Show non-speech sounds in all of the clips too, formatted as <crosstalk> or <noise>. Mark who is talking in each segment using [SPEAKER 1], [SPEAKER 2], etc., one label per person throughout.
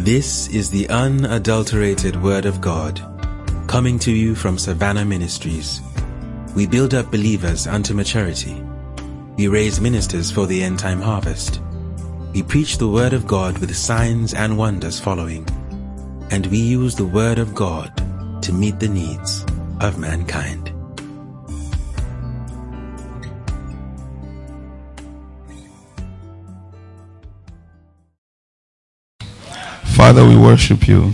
[SPEAKER 1] This is the unadulterated Word of God, coming to you from Savannah Ministries. We build up believers unto maturity. We raise ministers for the end time harvest. We preach the Word of God with signs and wonders following. And we use the Word of God to meet the needs of mankind.
[SPEAKER 2] Father, we worship you.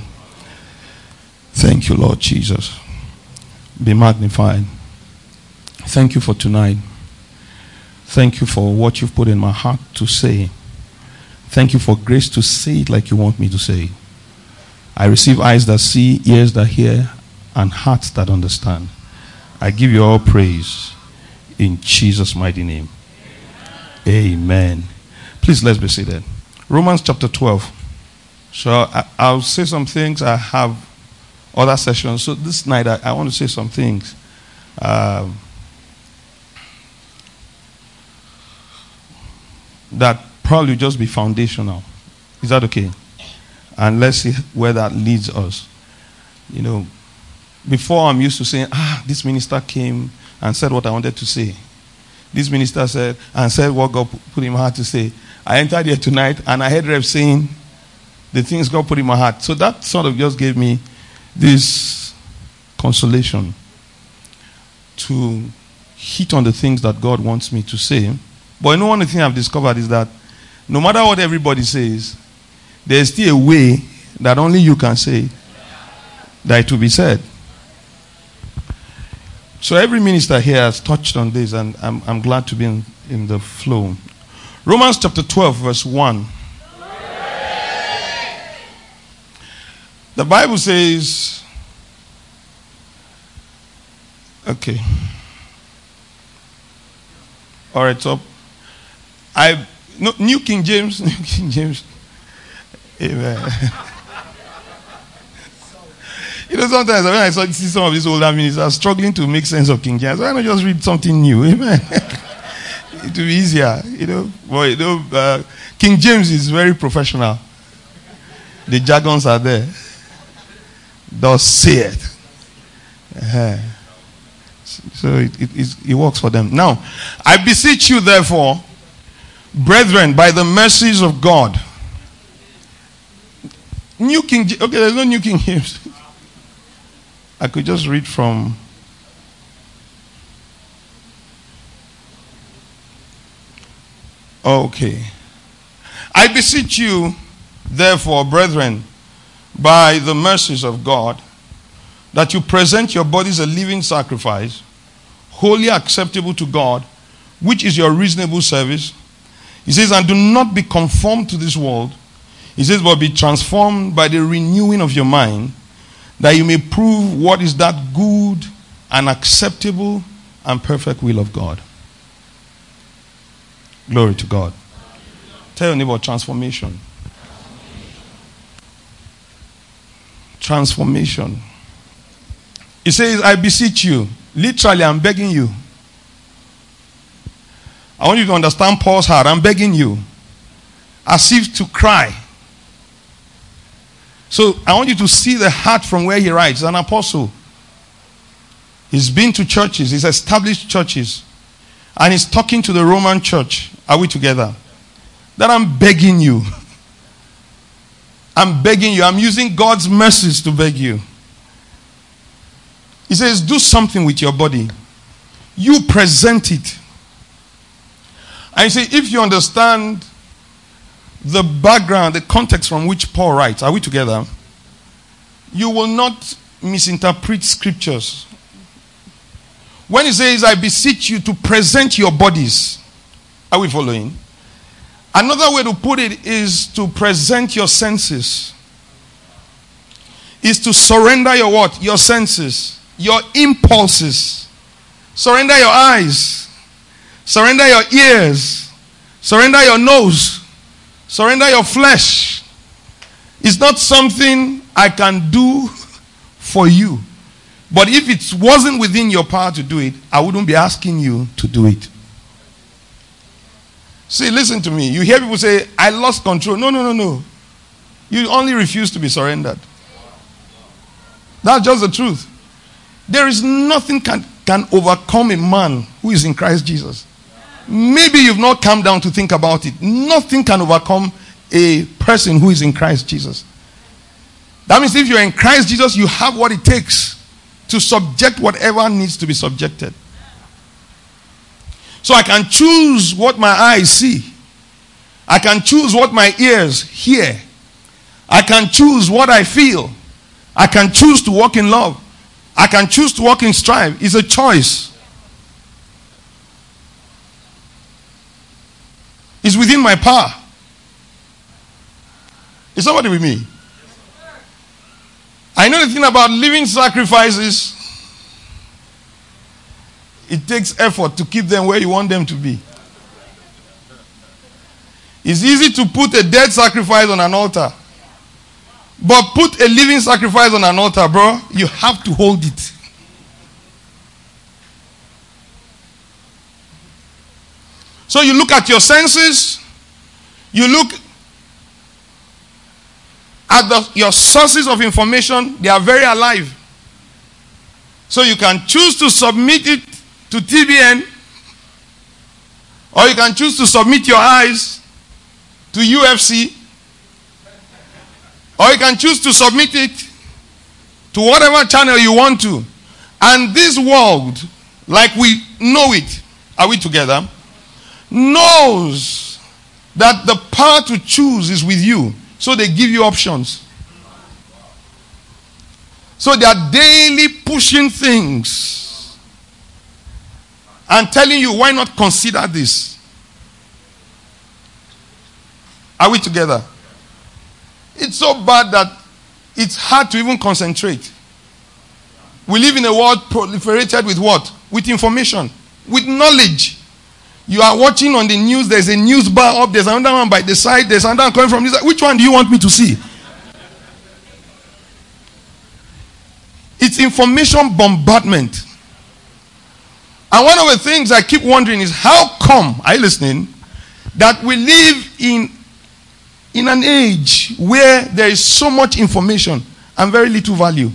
[SPEAKER 2] Thank you, Lord Jesus. Be magnified. Thank you for tonight. Thank you for what you've put in my heart to say. Thank you for grace to say it like you want me to say it. I receive eyes that see, ears that hear, and hearts that understand. I give you all praise in Jesus' mighty name. Amen. Please let's be seated. Romans chapter 12. So I, will say some things. I have other sessions. So this night I, I want to say some things. Um, that probably just be foundational. Is that okay? And let's see where that leads us. You know, before I'm used to saying, ah, this minister came and said what I wanted to say. This minister said and said what God put in my heart to say. I entered here tonight and I heard Rev saying the things God put in my heart. So that sort of just gave me this consolation to hit on the things that God wants me to say. But you know, one thing I've discovered is that no matter what everybody says, there's still a way that only you can say that it will be said. So every minister here has touched on this, and I'm, I'm glad to be in, in the flow. Romans chapter 12, verse 1. The Bible says, okay. All right, so I no, New King James, <laughs> New King James. Amen. <laughs> you know, sometimes when I see some of these older ministers struggling to make sense of King James, why not just read something new? Amen. <laughs> it will be easier, you know. But you know, uh, King James is very professional. The jargons are there. Thus say it. Uh-huh. So it, it, it works for them. Now, I beseech you, therefore, brethren, by the mercies of God. New King, okay, there's no New King James. <laughs> I could just read from. Okay. I beseech you, therefore, brethren, by the mercies of God, that you present your bodies a living sacrifice, holy acceptable to God, which is your reasonable service. He says, and do not be conformed to this world. He says, but be transformed by the renewing of your mind, that you may prove what is that good and acceptable and perfect will of God. Glory to God. Tell your neighbor transformation. Transformation. He says, I beseech you. Literally, I'm begging you. I want you to understand Paul's heart. I'm begging you. As if to cry. So I want you to see the heart from where he writes. An apostle. He's been to churches, he's established churches. And he's talking to the Roman church. Are we together? That I'm begging you. <laughs> I'm begging you. I'm using God's mercies to beg you. He says, Do something with your body. You present it. And you see, if you understand the background, the context from which Paul writes, are we together? You will not misinterpret scriptures. When he says, I beseech you to present your bodies, are we following? Another way to put it is to present your senses. Is to surrender your what? Your senses, your impulses. Surrender your eyes. Surrender your ears. Surrender your nose. Surrender your flesh. It's not something I can do <laughs> for you. But if it wasn't within your power to do it, I wouldn't be asking you to do it. See, listen to me. You hear people say, I lost control. No, no, no, no. You only refuse to be surrendered. That's just the truth. There is nothing can, can overcome a man who is in Christ Jesus. Maybe you've not come down to think about it. Nothing can overcome a person who is in Christ Jesus. That means if you're in Christ Jesus, you have what it takes to subject whatever needs to be subjected. So I can choose what my eyes see. I can choose what my ears hear. I can choose what I feel. I can choose to walk in love. I can choose to walk in strife. It's a choice. It's within my power. Is somebody with me? I know the thing about living sacrifices. It takes effort to keep them where you want them to be. It's easy to put a dead sacrifice on an altar. But put a living sacrifice on an altar, bro. You have to hold it. So you look at your senses, you look at the, your sources of information, they are very alive. So you can choose to submit it to TBN, or you can choose to submit your eyes to UFC, or you can choose to submit it to whatever channel you want to. And this world, like we know it, are we together? Knows that the power to choose is with you. So they give you options. So they are daily pushing things and telling you, why not consider this? Are we together? It's so bad that it's hard to even concentrate. We live in a world proliferated with what? With information, with knowledge. You are watching on the news, there's a news bar up, there's another one by the side, there's another coming from this side. Which one do you want me to see? It's information bombardment. And one of the things I keep wondering is how come, are you listening, that we live in in an age where there is so much information and very little value.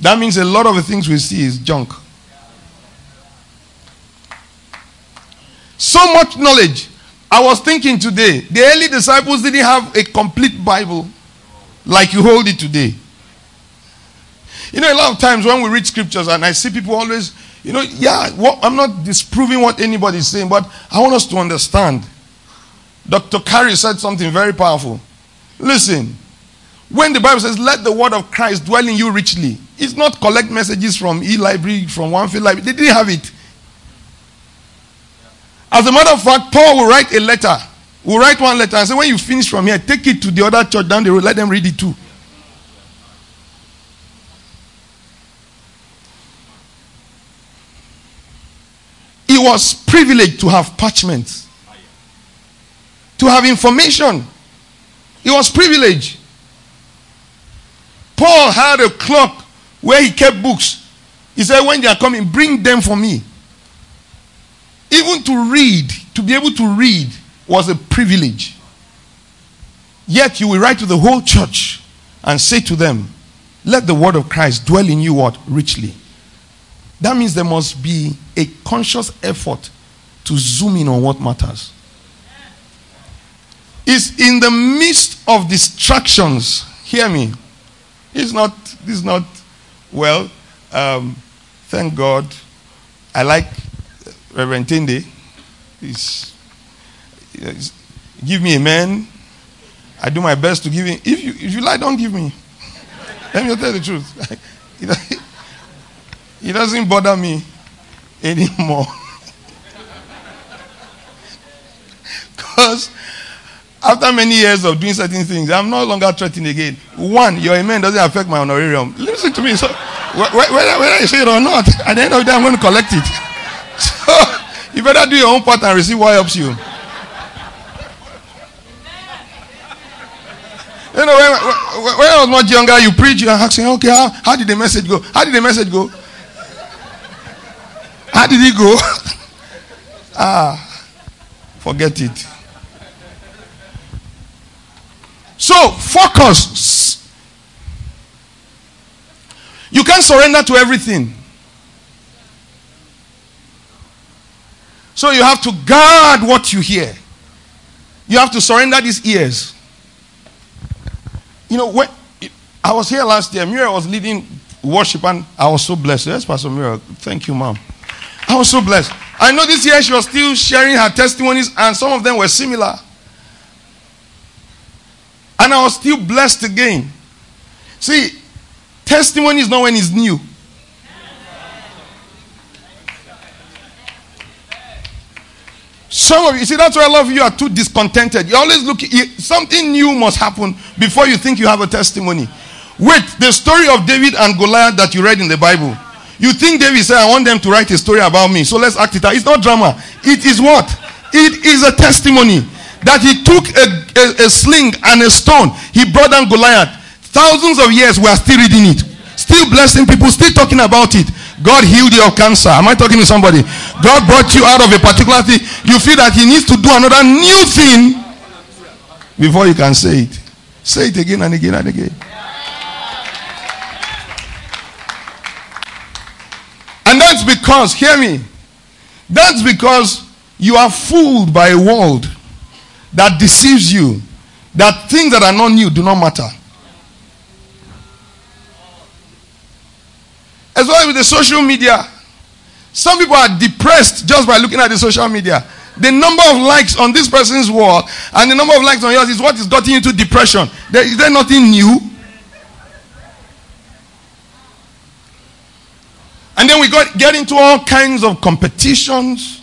[SPEAKER 2] That means a lot of the things we see is junk. So much knowledge. I was thinking today, the early disciples didn't have a complete Bible like you hold it today. You know, a lot of times when we read scriptures and I see people always, you know, yeah, what, I'm not disproving what anybody is saying, but I want us to understand Dr. Carey said something very powerful. Listen, when the Bible says, let the word of Christ dwell in you richly, it's not collect messages from e library, from one field library. They didn't have it. As a matter of fact, Paul will write a letter. Will write one letter and say, when you finish from here, take it to the other church down the road, let them read it too. It was privileged to have parchments to have information. It was privilege. Paul had a clock where he kept books. He said, When they are coming, bring them for me. Even to read, to be able to read, was a privilege. Yet you will write to the whole church and say to them, Let the word of Christ dwell in you what? Richly. That means there must be a conscious effort to zoom in on what matters It's in the midst of distractions. Hear me. It's not, it's not, well, um, thank God. I like Reverend Tinde. He's, he's, give me a man. I do my best to give him. If you, if you like, don't give me. Let me tell you the truth. <laughs> It doesn't bother me anymore. <laughs> Because after many years of doing certain things, I'm no longer threatened again. One, your amen doesn't affect my honorarium. Listen to me. So, whether, whether I say it or not, at the end of the day, I'm going to collect it. <laughs> So, you better do your own part and receive what helps you. You know, when, when, I was much younger, you preach, you ask, okay, how, how did the message go? How did the message go? How did it go? <laughs> ah, forget it. So, focus. You can't surrender to everything. So, you have to guard what you hear. You have to surrender these ears. You know, when I was here last year, Mira was leading worship and I was so blessed. Yes, Pastor Mira. Thank you, mom. I was so blessed. I know this year she was still sharing her testimonies, and some of them were similar. And I was still blessed again. See, testimony is not when it's new. Some of you, see, that's why a lot of you are too discontented. You always look, something new must happen before you think you have a testimony. Wait, the story of David and Goliath that you read in the Bible. You think David said, I want them to write a story about me, so let's act it out. It's not drama. It is what? It is a testimony that he took a, a, a sling and a stone. He brought down Goliath. Thousands of years we are still reading it. Still blessing people, still talking about it. God healed your cancer. Am I talking to somebody? God brought you out of a particular thing. You feel that He needs to do another new thing before you can say it. Say it again and again and again. And that's because, hear me, that's because you are fooled by a world that deceives you, that things that are not new do not matter. As well with the social media, some people are depressed just by looking at the social media. The number of likes on this person's wall and the number of likes on yours is what is getting you into depression. There, is there nothing new? And then we got get into all kinds of competitions,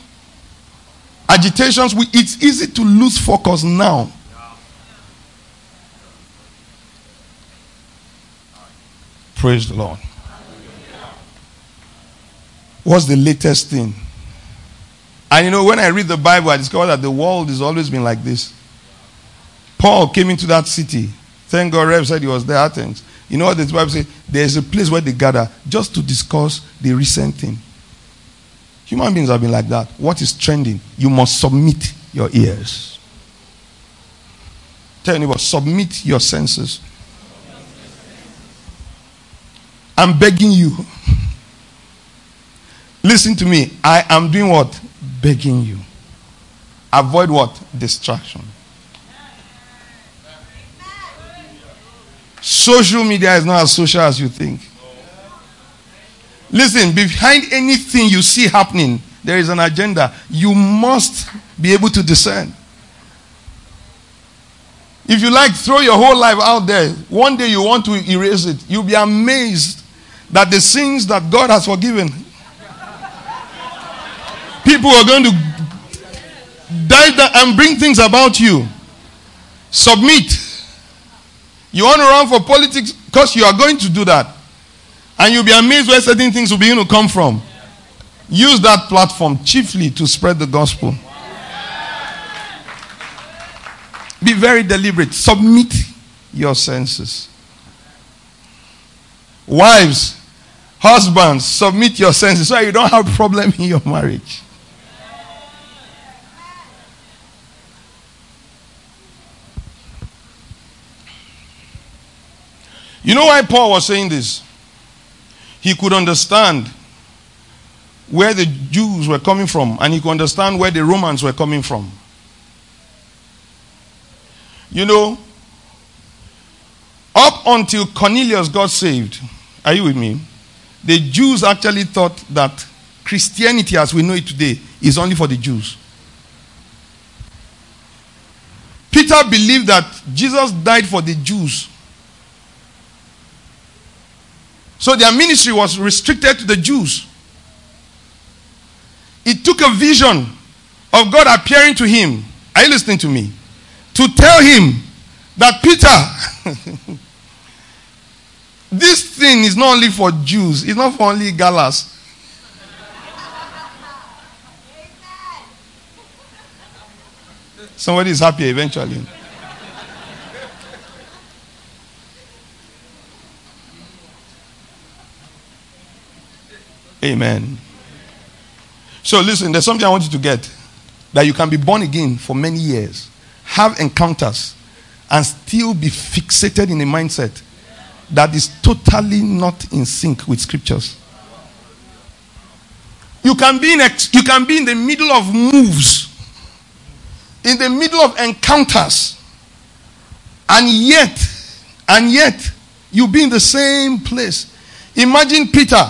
[SPEAKER 2] agitations. We, it's easy to lose focus now. Praise the Lord. What's the latest thing? And you know, when I read the Bible, I discover that the world has always been like this. Paul came into that city. Thank God, Rev said he was there, Athens. You know what the Bible says? There's a place where they gather just to discuss the recent thing. Human beings have been like that. What is trending? You must submit your ears. Tell anybody, submit your senses. I'm begging you. Listen to me. I am doing what? Begging you. Avoid what? Distraction. Social media is not as social as you think. Listen, behind anything you see happening, there is an agenda. You must be able to discern. If you like, throw your whole life out there. One day you want to erase it. You'll be amazed that the sins that God has forgiven, people are going to die and bring things about you. Submit. You want to run for politics because you are going to do that. And you'll be amazed where certain things will begin to come from. Use that platform chiefly to spread the gospel. Be very deliberate. Submit your senses. Wives, husbands, submit your senses so you don't have problem in your marriage. You know why Paul was saying this? He could understand where the Jews were coming from and he could understand where the Romans were coming from. You know, up until Cornelius got saved, are you with me? The Jews actually thought that Christianity as we know it today is only for the Jews. Peter believed that Jesus died for the Jews So their ministry was restricted to the Jews. It took a vision of God appearing to him. Are you listening to me? To tell him that Peter, <laughs> this thing is not only for Jews, it's not for only Galas. Somebody is happy eventually. Amen. So listen, there's something I want you to get that you can be born again for many years, have encounters, and still be fixated in a mindset that is totally not in sync with scriptures. You can be in ex- you can be in the middle of moves, in the middle of encounters, and yet, and yet, you be in the same place. Imagine Peter,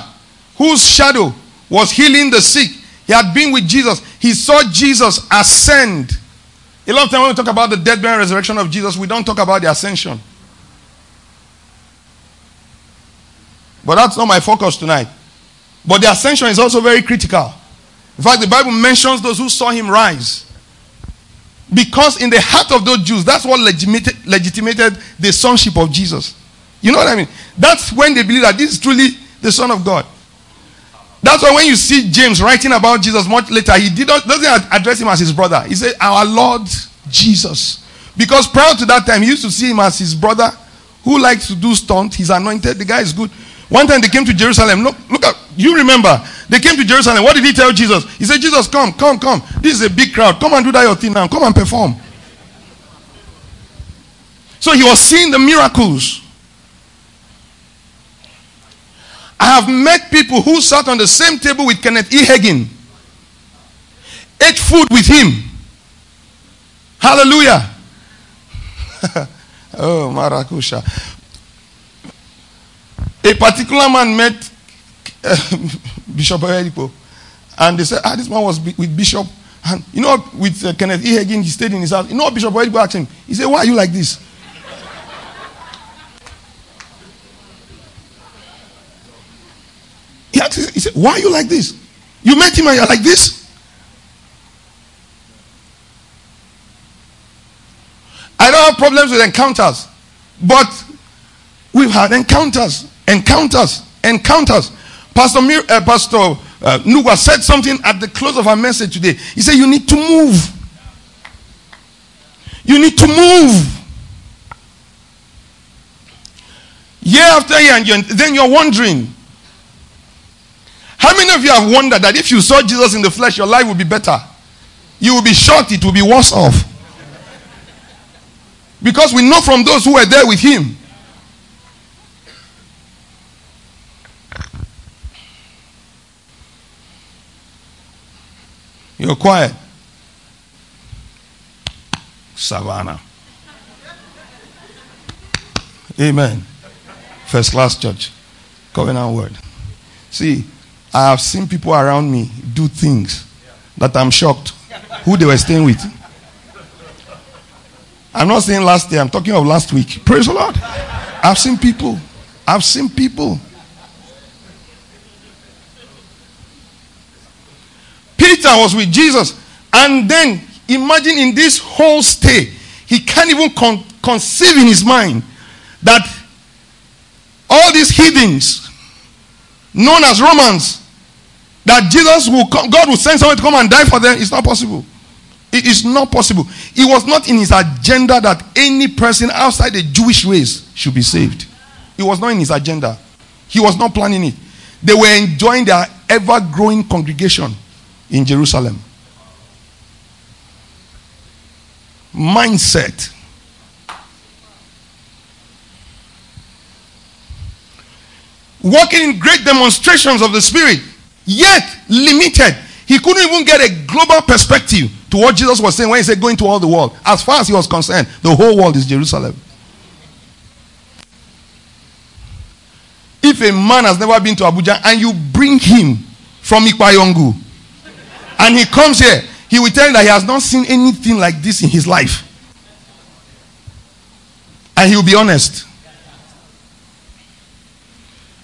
[SPEAKER 2] whose shadow was healing the sick. He had been with Jesus. He saw Jesus ascend. A lot of time when we talk about the death, burial, resurrection of Jesus, we don't talk about the ascension. But that's not my focus tonight. But the ascension is also very critical. In fact, the Bible mentions those who saw him rise. Because in the heart of those Jews, that's what legitimated, legitimated the sonship of Jesus. You know what I mean? That's when they believe that this is truly the Son of God. That's why when you see James writing about Jesus much later, he did not, doesn't address him as his brother. He said, Our Lord Jesus. Because prior to that time, he used to see him as his brother who likes to do stunt. He's anointed. The guy is good. One time they came to Jerusalem. Look, look at you remember. They came to Jerusalem. What did he tell Jesus? He said, Jesus, come, come, come. This is a big crowd. Come and do that your thing now. Come and perform. So he was seeing the miracles. I have met people who sat on the same table with Kenneth E. Hagin, ate food with him. Hallelujah. <laughs> oh, Marakusha. A particular man met uh, <laughs> Bishop Oyedepo, and they said, ah, this man was with Bishop. And you know, with uh, Kenneth E. Hagin, he stayed in his house. You know Bishop Oyedepo asked him? He said, Why are you like this? He, said, Why are you like this? You met him and you're like this? I don't have problems with encounters, but we've had encounters, encounters, encounters. Pastor, Mir, uh, Pastor uh, Nuga said something at the close of our message today. He said, You need to move. You need to move. Year after year, and then you're wondering, how many of you have wondered that if you saw Jesus in the flesh, your life would be better? You will be shocked, it will be worse off. Because we know from those who were there with him. You're quiet. Savannah. Amen. First class church. Covenant word. See, I have seen people around me do things that I'm shocked who they were staying with. I'm not saying last year, I'm talking of last week. Praise the Lord. I've seen people. I've seen people. Peter was with Jesus, and then imagine in this whole stay, he can't even con- conceive in his mind that all these heathens, known as Romans, that Jesus will come, God will send someone to come and die for them. It's not possible. It is not possible. It was not in his agenda that any person outside the Jewish race should be saved. It was not in his agenda. He was not planning it. They were enjoying their ever growing congregation in Jerusalem. Mindset. Working in great demonstrations of the Spirit, yet limited. He couldn't even get a global perspective to what Jesus was saying when he said, Going to all the world. As far as he was concerned, the whole world is Jerusalem. If a man has never been to Abuja and you bring him from Ikpayongu and he comes here, he will tell you that he has not seen anything like this in his life. And he will be honest.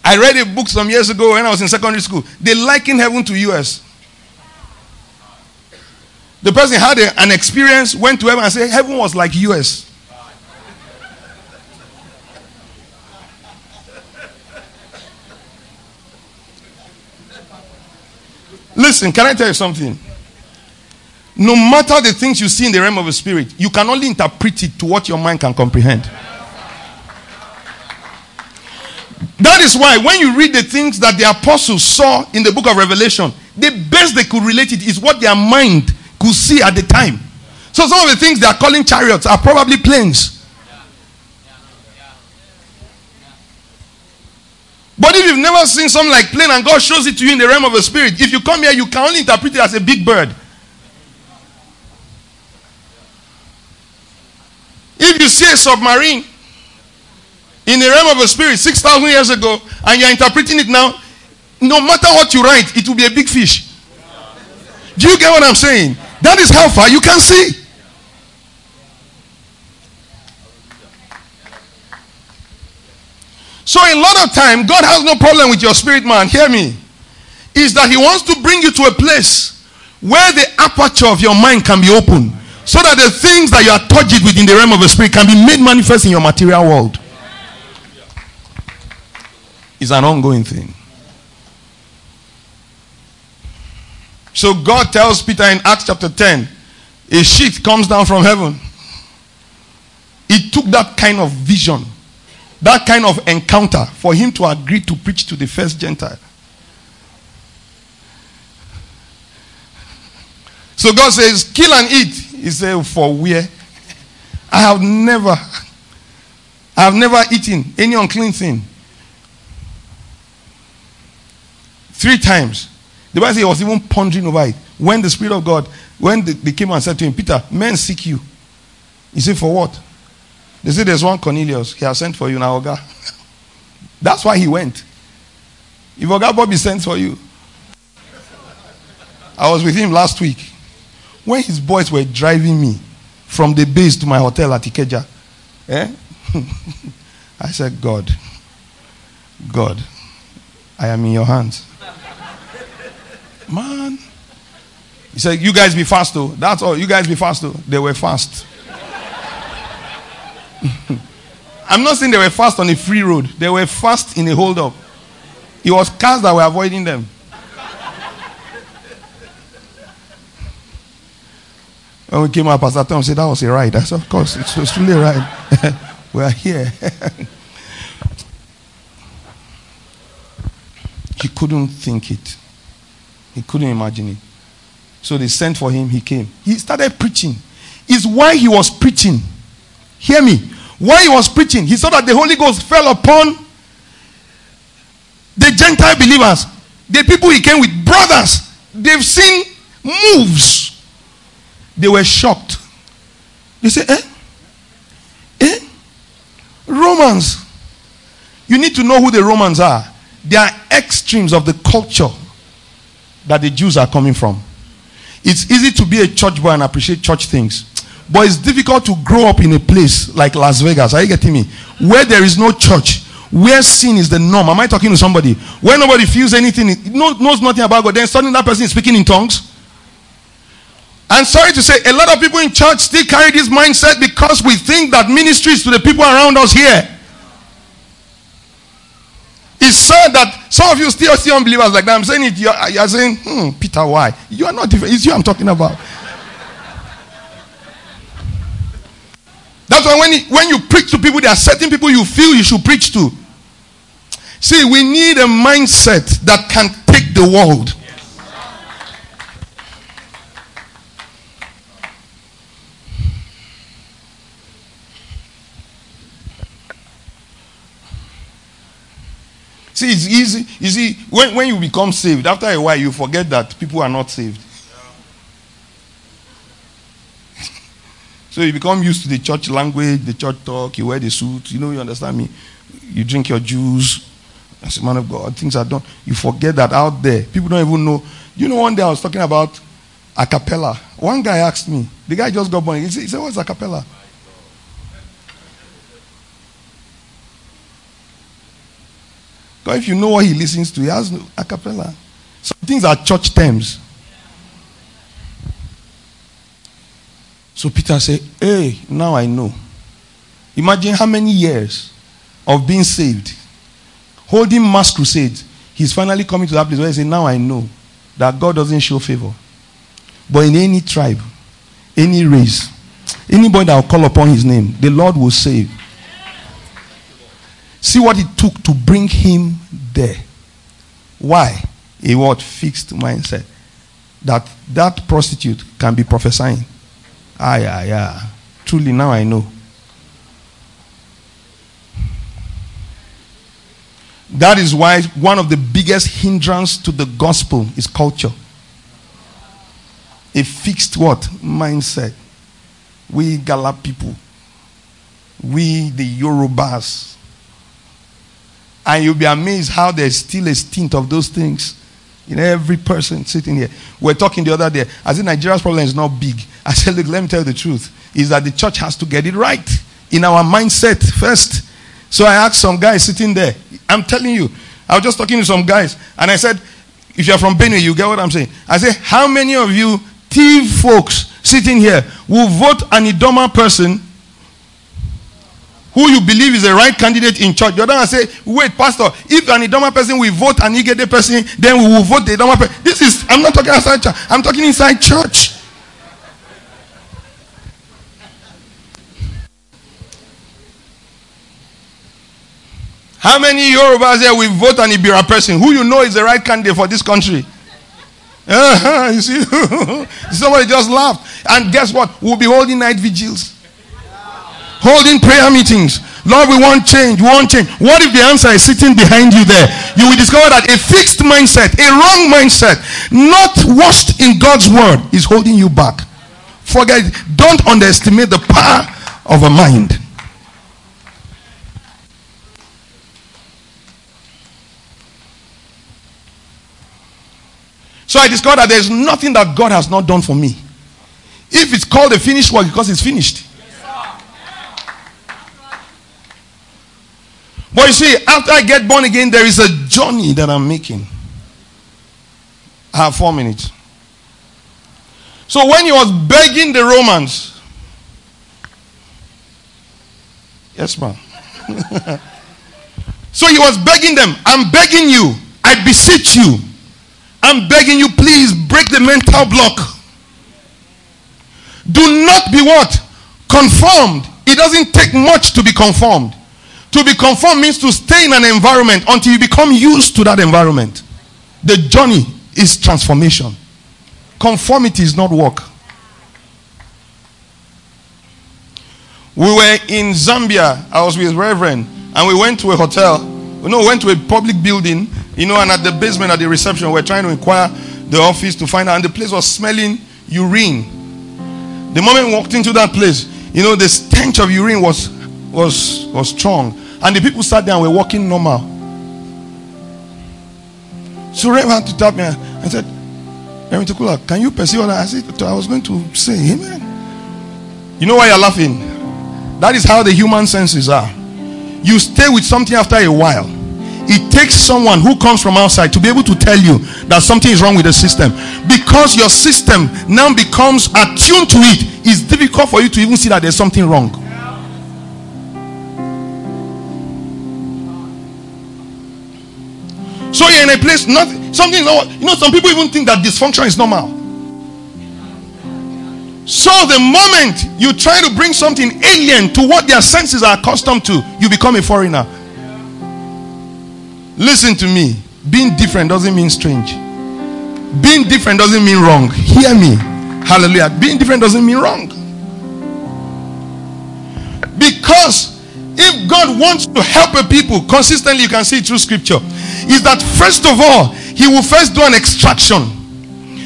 [SPEAKER 2] I read a book some years ago when I was in secondary school. They liken heaven to US. The person had a, an experience, went to heaven and said, Heaven was like US. Listen, can I tell you something? No matter the things you see in the realm of the spirit, you can only interpret it to what your mind can comprehend. That is why when you read the things that the apostles saw in the book of Revelation, the best they could relate it is what their mind could see at the time. So some of the things they are calling chariots are probably planes. But if you've never seen something like plane and God shows it to you in the realm of the spirit, if you come here, you can only interpret it as a big bird. If you see a submarine, in the realm of the spirit 6,000 years ago and you're interpreting it now, no matter what you write, it will be a big fish. Do you get what I'm saying? That is how far you can see. So a lot of time, God has no problem with your spirit man. Hear me. Is that He wants to bring you to a place where the aperture of your mind can be open. So that the things that you are touched with in the realm of the spirit can be made manifest in your material world. It's an ongoing thing. So God tells Peter in Acts chapter 10, a sheet comes down from heaven. It took that kind of vision, that kind of encounter for him to agree to preach to the first Gentile. So God says, kill and eat. He said, for where? <laughs> I have never, I have never eaten any unclean thing. Three times. The Bible says he was even pondering over it. When the Spirit of God, when they, came and said to him, Peter, men seek you. He said, For what? They said, There's one Cornelius. He has sent for you now, Oga. <laughs> That's why he went. If Oga Bobby sent for you. I was with him last week. When his boys were driving me from the base to my hotel at Ikeja, eh? <laughs> I said, God, God, I am in your hands. Man. He said, You guys be fast, though. That's all. You guys be fast, though. They were fast. <laughs> I'm not saying they were fast on a free road, they were fast in a hold up. It was cars that were avoiding them. when we came up, Pastor Tom said, That was a ride. I said, Of course, it's, it's really a ride. <laughs> we are here. <laughs> he couldn't think it. He couldn't imagine it. So they sent for him. He came. He started preaching. Is why he was preaching. Hear me. Why he was preaching. He saw that the Holy Ghost fell upon the Gentile believers. The people he came with, brothers. They've seen moves. They were shocked. They said, eh? Eh? Romans. You need to know who the Romans are. They are extremes of the culture that the Jews are coming from. It's easy to be a church boy and appreciate church things. But it's difficult to grow up in a place like Las Vegas. Are you getting me? Where there is no church, where sin is the norm. Am I talking to somebody? Where nobody feels anything, knows nothing about God, then suddenly that person is speaking in tongues. I'm sorry to say, a lot of people in church still carry this mindset because we think that ministry is to the people around us here. It's sad that some of you still see unbelievers like that. I'm saying it, you're, you're saying, hmm, Peter, why? You are not different. It's you I'm talking about. That's why when, when you preach to people, there are certain people you feel you should preach to. See, we need a mindset that can take the world. See, it's easy. You see, when, when you become saved, after a while, you forget that people are not saved. <laughs> so you become used to the church language, the church talk, you wear the suit, you know, you understand me. You drink your juice. As a man of God, things are done. You forget that out there, people don't even know. You know, one day I was talking about a cappella. One guy asked me, the guy just got born. He said, he said What's a cappella? Because if you know what he listens to, he has a cappella. Some things are church terms. So Peter said, Hey, now I know. Imagine how many years of being saved, holding mass crusades. He's finally coming to that place where he said, Now I know that God doesn't show favor. But in any tribe, any race, anybody that will call upon his name, the Lord will save. See what it took to bring him there. Why? A what fixed mindset. That that prostitute can be prophesying. Ah yeah, yeah. Truly now I know. That is why one of the biggest hindrance to the gospel is culture. A fixed what? Mindset. We Gala people. We the Yorubas. And you'll be amazed how there's still a stint of those things in every person sitting here. We're talking the other day. I said Nigeria's problem is not big. <laughs> I said, look, let me tell you the truth. Is that the church has to get it right in our mindset first. So I asked some guys sitting there. I'm telling you, I was just talking to some guys, and I said, if you're from Benue, you get what I'm saying. I said, how many of you Tiv folks sitting here will vote an Idoma person who you believe is the right candidate in church. The other one say, wait, pastor, if an Idoma person will vote an Igede person, then we will vote the Idoma person. This is, I'm not talking outside church. I'm talking inside church. How many Yorubas here will vote an Ibira person who you know is the right candidate for this country? Uh-huh, <laughs> you see, <laughs> somebody just laughed. And guess what? We'll be holding night vigils, holding prayer meetings. Lord, we want change. We want change. What if the answer is sitting behind you there? You will discover that a fixed mindset, a wrong mindset, not washed in God's word, is holding you back. Forget it. Don't underestimate the power of a mind. So I discovered that there's nothing that God has not done for me. If it's called a finished work, because it's finished. But you see, after I get born again, there is a journey that I'm making. I have four minutes. So when he was begging the Romans, yes, ma'am. <laughs> so he was begging them, I'm begging you, I beseech you I'm begging you, please break the mental block. Do not be what? Conformed. It doesn't take much to be conformed. To be conformed means to stay in an environment until you become used to that environment. The journey is transformation. Conformity is not work. We were in Zambia. I was with Reverend, and we went to a hotel. We know, went to a public building you know, and at the basement at the reception, we're trying to inquire the office to find out, and the place was smelling urine. The moment we walked into that place, you know, the stench of urine was was was strong. And the people sat there and were walking normal. So Rev had to tap me and said, Reverend Tokula, can you perceive what I said? I was going to say, Amen. You know why you're laughing? That is how the human senses are. You stay with something after a while it takes someone who comes from outside to be able to tell you that something is wrong with the system because your system now becomes attuned to it it's difficult for you to even see that there's something wrong so you're in a place nothing something you know some people even think that dysfunction is normal so the moment you try to bring something alien to what their senses are accustomed to you become a foreigner Listen to me. Being different doesn't mean strange. Being different doesn't mean wrong. Hear me. Hallelujah. Being different doesn't mean wrong. Because if God wants to help a people consistently, you can see through scripture, is that first of all, He will first do an extraction.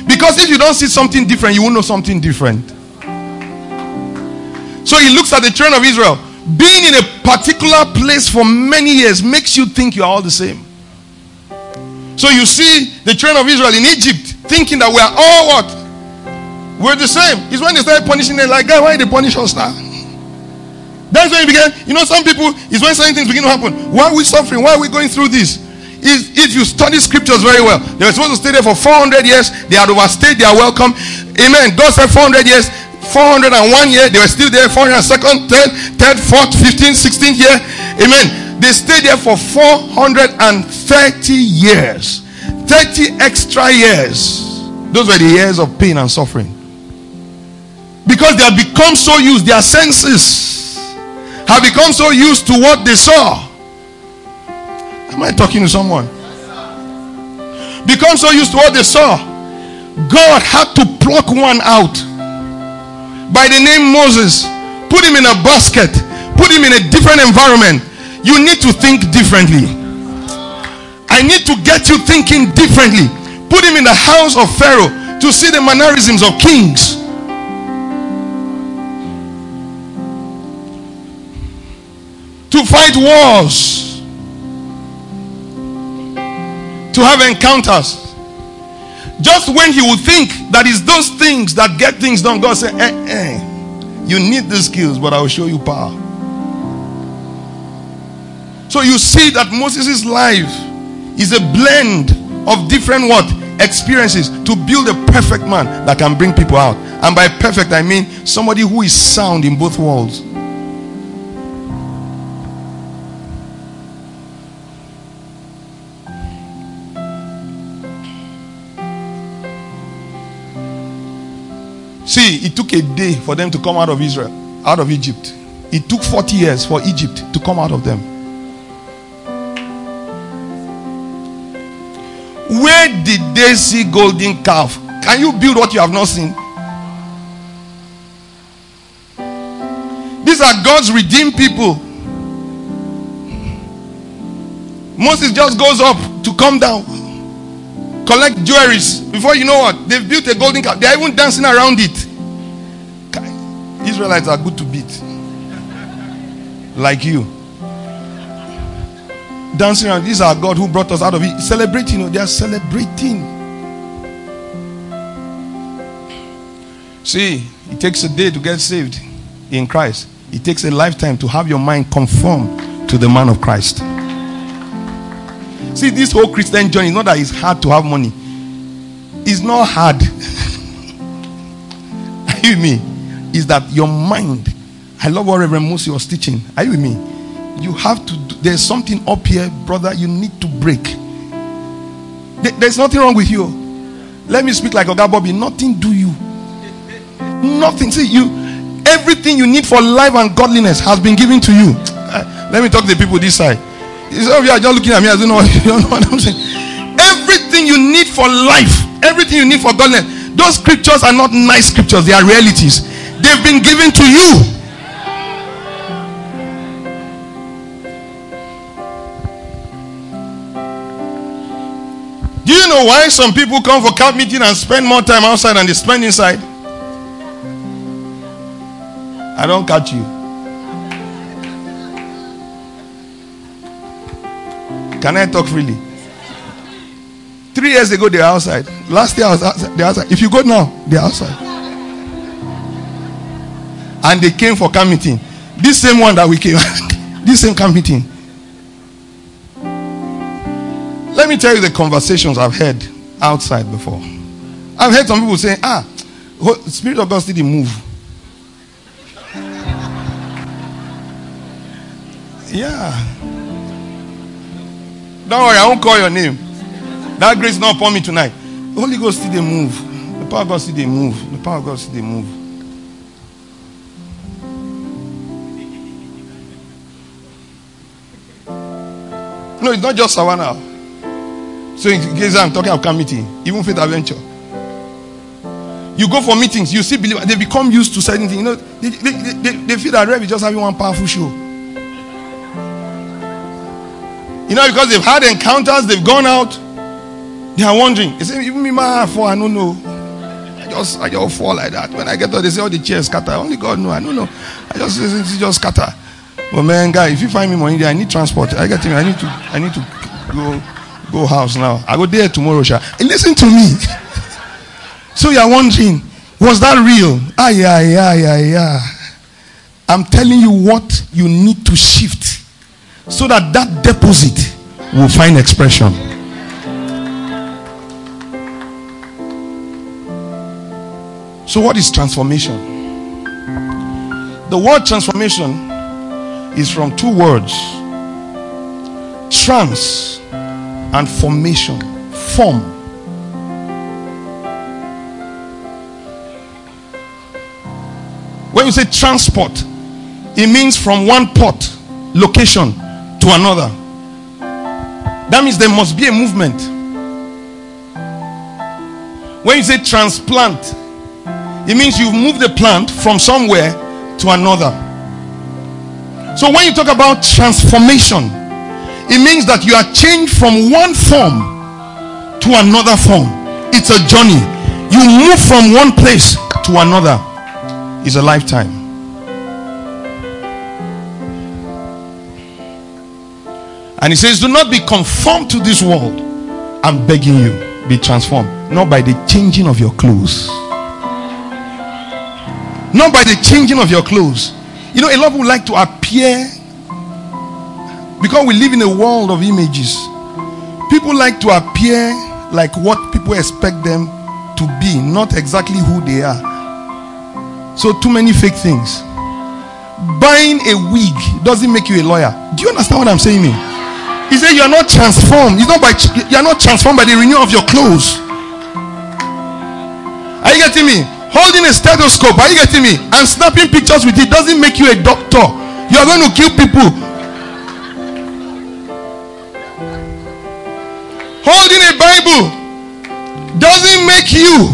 [SPEAKER 2] Because if you don't see something different, you will know something different. So He looks at the children of Israel being in a particular place for many years makes you think you are all the same. So you see the children of Israel in Egypt thinking that we are all what? We're the same. It's when they started punishing them, like, God, why did they punish us now? That's when it began. You know, some people, it's when certain things begin to happen. Why are we suffering? Why are we going through this? Is if you study scriptures very well, they were supposed to stay there for 400 years. They had overstayed their welcome. Amen. God said 400 years. 401 year, they were still there. 402nd, 3rd, 3rd, 4th, 15th, 16th year. Amen. They stayed there for 430 years. 30 extra years. Those were the years of pain and suffering. Because they have become so used, their senses have become so used to what they saw. Am I talking to someone? Become so used to what they saw. God had to pluck one out by the name Moses, put him in a basket, put him in a different environment. You need to think differently. I need to get you thinking differently. Put him in the house of Pharaoh to see the mannerisms of kings. To fight wars. To have encounters. Just when he would think that it's those things that get things done, God said, eh, eh, you need the skills, but I will show you power. So you see that Moses' life is a blend of different what? Experiences to build a perfect man that can bring people out. And by perfect, I mean somebody who is sound in both worlds. See, it took a day for them to come out of Israel, out of Egypt. It took 40 years for Egypt to come out of them. Where did they see golden calf? Can you build what you have not seen? These are God's redeemed people. Moses just goes up to come down, collect jewelries. Before you know what, they've built a golden calf. They're even dancing around it. Israelites are good to beat, like you dancing around. Is our God who brought us out of it. Celebrating, they are celebrating. See, it takes a day to get saved in Christ. It takes a lifetime to have your mind conform to the man of Christ. See, this whole Christian journey, not that it's hard to have money. It's not hard. <laughs> Are you with me? Is that your mind? I love what Reverend Mosi was teaching. Are you with me? You have to, do, there's something up here, brother, you need to break. There's nothing wrong with you. Let me speak like Oga Bobby. Nothing do you. Nothing. See, you, everything you need for life and godliness has been given to you. Uh, let me talk to the people this side. Some of oh, you are just looking at me as <laughs> you know, you don't know what I'm saying. Everything you need for life, everything you need for godliness, those scriptures are not nice scriptures, they are realities. They've been given to you. Do you know why some people come for camp meeting and spend more time outside than they spend inside? I don't catch you. Can I talk freely? Three years ago, they were outside. Last year, I was outside. They're outside. If you go now, they're outside. And they came for camp meeting. This same one that we came, <laughs> this same camp meeting Let me tell you the conversations I've had outside before. I've heard some people saying, ah, Spirit of God didn't move. Yeah. Don't worry, I won't call your name. That grace is not upon me tonight. The Holy Ghost didn't move. The power of God didn't move. The power of God didn't move. No, it's not just Savannah. So in case I'm talking about committee, even faith adventure. You go for meetings, you see believers, they become used to certain things. You know, they, they, they, they feel that Rev is just having one powerful show. You know, because they've had encounters, they've gone out, they are wondering. Say, even me, my for I don't know. I just I just fall like that. When I get there, they say all the chairs scatter. Only God know. I don't know. I just it's just scatter. But man, guy, if you find me money there, I need transport. I get me. I need to I need to go Go house now. I go there tomorrow, Sha. Listen to me. <laughs> so you are wondering, was that real? Ah, yeah, yeah, yeah, yeah. I'm telling you what you need to shift so that that deposit will find expression. So, what is transformation? The word transformation is from two words trans and formation. Form. When you say transport, it means from one port, location, to another. That means there must be a movement. When you say transplant, it means you've moved the plant from somewhere to another. So when you talk about transformation, It means that you are changed from one form to another form. It's a journey. You move from one place to another. It's a lifetime. And he says, Do not be conformed to this world. I'm begging you, be transformed. Not by the changing of your clothes. Not by the changing of your clothes. You know, a lot of people like to appear because we live in a world of images. People like to appear like what people expect them to be, not exactly who they are. So, too many fake things. Buying a wig doesn't make you a lawyer. Do you understand what I'm saying? Me? He said, You are not transformed. It's not by you are not transformed by the renewal of your clothes. Are you getting me? Holding a stethoscope, are you getting me? And snapping pictures with it doesn't make you a doctor. You are going to kill people. Holding a Bible doesn't make you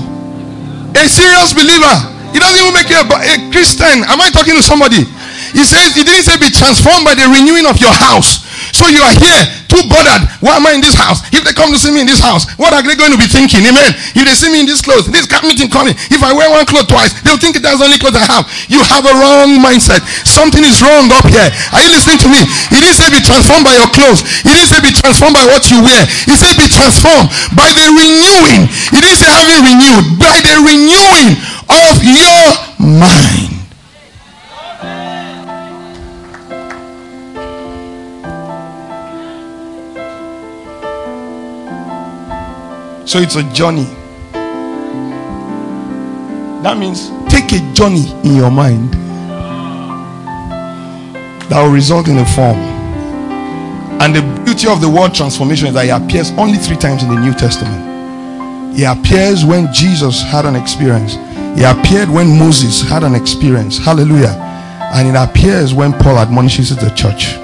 [SPEAKER 2] a serious believer. It doesn't even make you a, a Christian. Am I talking to somebody? He says, He didn't say be transformed by the renewing of your house. So you are here too bothered. Why am I in this house? If they come to see me in this house, what are they going to be thinking? Amen. If they see me in this clothes, this meeting coming, if I wear one cloth twice, they'll think that's the only clothes I have. You have a wrong mindset. Something is wrong up here. Are you listening to me? He didn't say be transformed by your clothes. He didn't say be transformed by what you wear. He said be transformed by the renewing. He didn't say having renewed. By the renewing of your mind. So it's a journey. That means take a journey in your mind that will result in a form. And the beauty of the word transformation is that it appears only three times in the New Testament. It appears when Jesus had an experience. It appeared when Moses had an experience. Hallelujah. And it appears when Paul admonishes the church.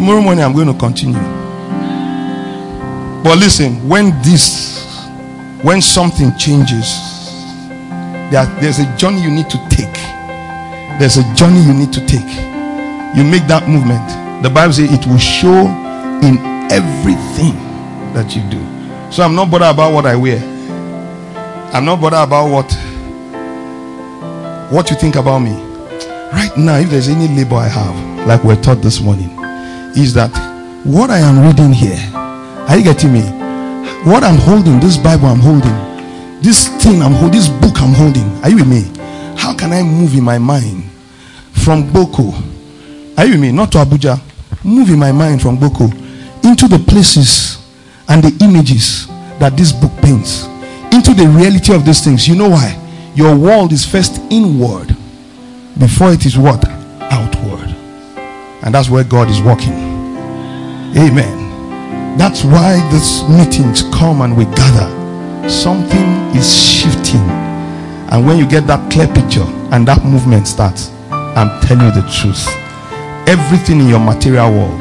[SPEAKER 2] Tomorrow morning I'm going to continue. But listen, when this, when something changes, there, there's a journey you need to take. There's a journey you need to take. You make that movement. The Bible says it will show in everything that you do. So I'm not bothered about what I wear. I'm not bothered about what what you think about me. Right now, if there's any labor I have, like we're taught this morning, is that what I am reading here, are you getting me? What I'm holding, this Bible I'm holding, this thing I'm holding, this book I'm holding, are you with me? How can I move in my mind from Boko? Are you with me? Not to Abuja. Move in my mind from Boko into the places and the images that this book paints, into the reality of these things. You know why? Your world is first inward before it is what? And that's where God is working. Amen. That's why these meetings come and we gather. Something is shifting. And when you get that clear picture and that movement starts, I'm telling you the truth. Everything in your material world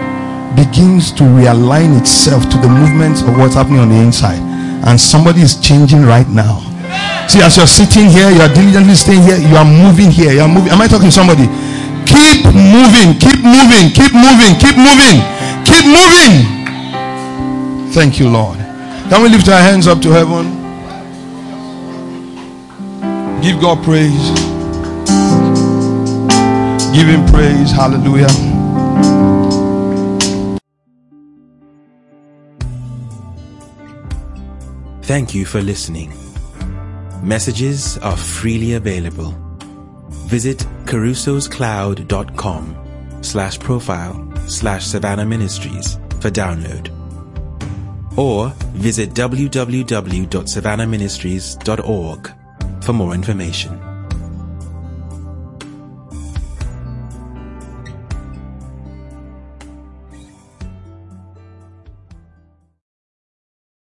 [SPEAKER 2] begins to realign itself to the movements of what's happening on the inside. And somebody is changing right now. See, as you're sitting here, you are diligently staying here, you are moving here. You are moving. Am I talking to somebody? Keep moving, keep moving, keep moving, keep moving, keep moving. Thank you, Lord. Can we lift our hands up to heaven? Give God praise. Give Him praise. Hallelujah.
[SPEAKER 1] Thank you for listening. Messages are freely available visit carusoscloud.com slash profile slash Savannah Ministries for download. Or visit www.savannahministries.org for more information.